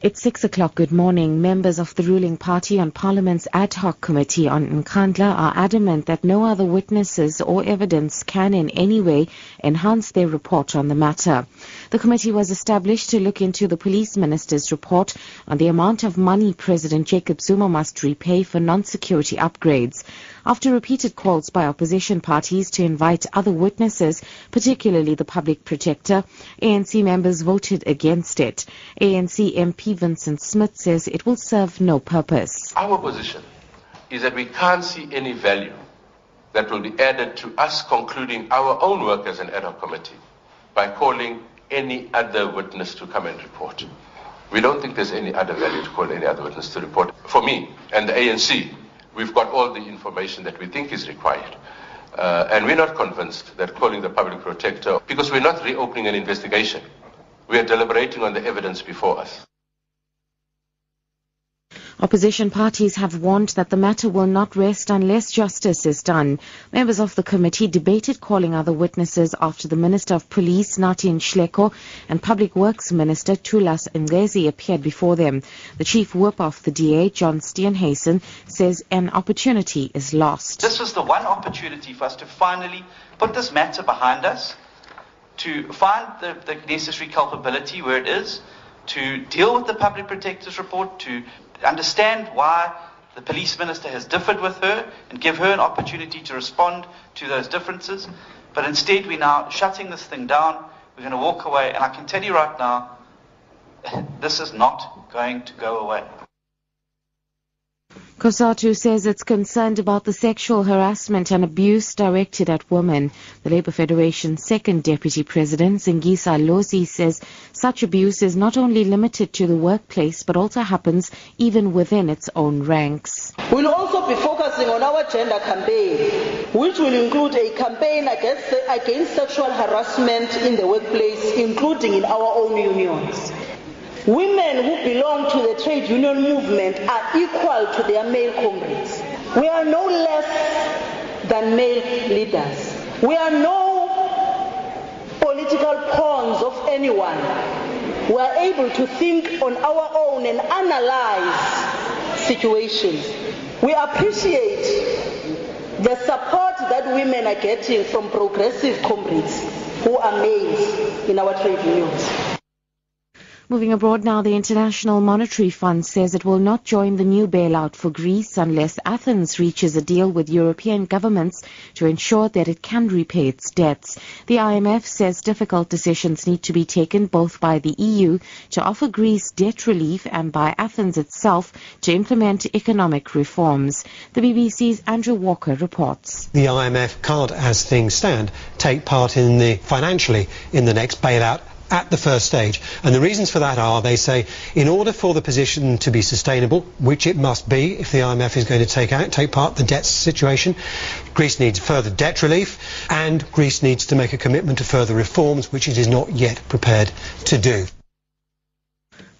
It's six o'clock. Good morning. Members of the ruling party on Parliament's ad hoc committee on Nkandla are adamant that no other witnesses or evidence can in any way enhance their report on the matter. The committee was established to look into the police minister's report on the amount of money President Jacob Zuma must repay for non-security upgrades. After repeated calls by opposition parties to invite other witnesses, particularly the public protector, ANC members voted against it. ANC MP Vincent Smith says it will serve no purpose. Our position is that we can't see any value that will be added to us concluding our own work as an ad hoc committee by calling any other witness to come and report. We don't think there's any other value to call any other witness to report. For me and the ANC, we've got all the information that we think is required. Uh, and we're not convinced that calling the public protector, because we're not reopening an investigation, we are deliberating on the evidence before us. Opposition parties have warned that the matter will not rest unless justice is done. Members of the committee debated calling other witnesses after the Minister of Police, Nathi Nhleko, and Public Works Minister, Thulas Nxesi, appeared before them. The chief whip of the DA, John Steenhuisen, says an opportunity is lost. This was the one opportunity for us to finally put this matter behind us, to find the, the necessary culpability where it is, to deal with the public protector's report, to understand why the police minister has differed with her and give her an opportunity to respond to those differences. But instead, we're now shutting this thing down. We're going to walk away. And I can tell you right now, this is not going to go away. COSATU says it's concerned about the sexual harassment and abuse directed at women. The Labour Federation's second deputy president, Zingiswa Losi, says such abuse is not only limited to the workplace but also happens even within its own ranks. We'll also be focusing on our gender campaign, which will include a campaign against, against sexual harassment in the workplace, including in our own unions. Women who belong to the trade union movement are equal to their male comrades. We are no less than male leaders. We are no political pawns of anyone. We are able to think on our own and analyze situations. We appreciate the support that women are getting from progressive comrades who are males in our trade unions. Moving abroad now, the International Monetary Fund says it will not join the new bailout for Greece unless Athens reaches a deal with European governments to ensure that it can repay its debts. The IMF says difficult decisions need to be taken both by the EU to offer Greece debt relief and by Athens itself to implement economic reforms. The BBC's Andrew Walker reports. The IMF can't, as things stand, take part in the financially in the next bailout at the first stage. And the reasons for that are, they say, in order for the position to be sustainable, which it must be if the IMF is going to take out, take part in the debt situation, Greece needs further debt relief, and Greece needs to make a commitment to further reforms, which it is not yet prepared to do.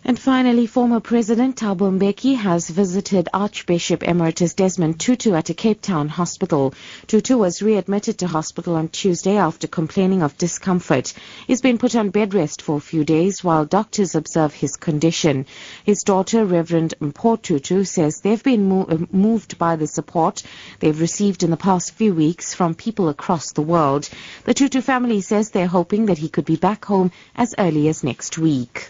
And finally, former President Thabo Mbeki has visited Archbishop Emeritus Desmond Tutu at a Cape Town hospital. Tutu was readmitted to hospital on Tuesday after complaining of discomfort. He's been put on bed rest for a few days while doctors observe his condition. His daughter, Reverend Mpho Tutu, says they've been mo- uh, moved by the support they've received in the past few weeks from people across the world. The Tutu family says they're hoping that he could be back home as early as next week.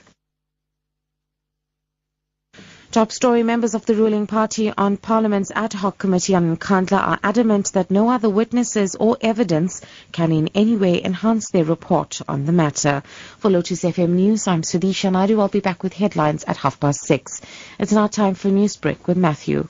Top story members of the ruling party on Parliament's ad hoc committee on Nkandla are adamant that no other witnesses or evidence can in any way enhance their report on the matter. For Lotus FM News, I'm Sudisha Naidu. I'll be back with headlines at half past six. It's now time for Newsbreak with Matthew.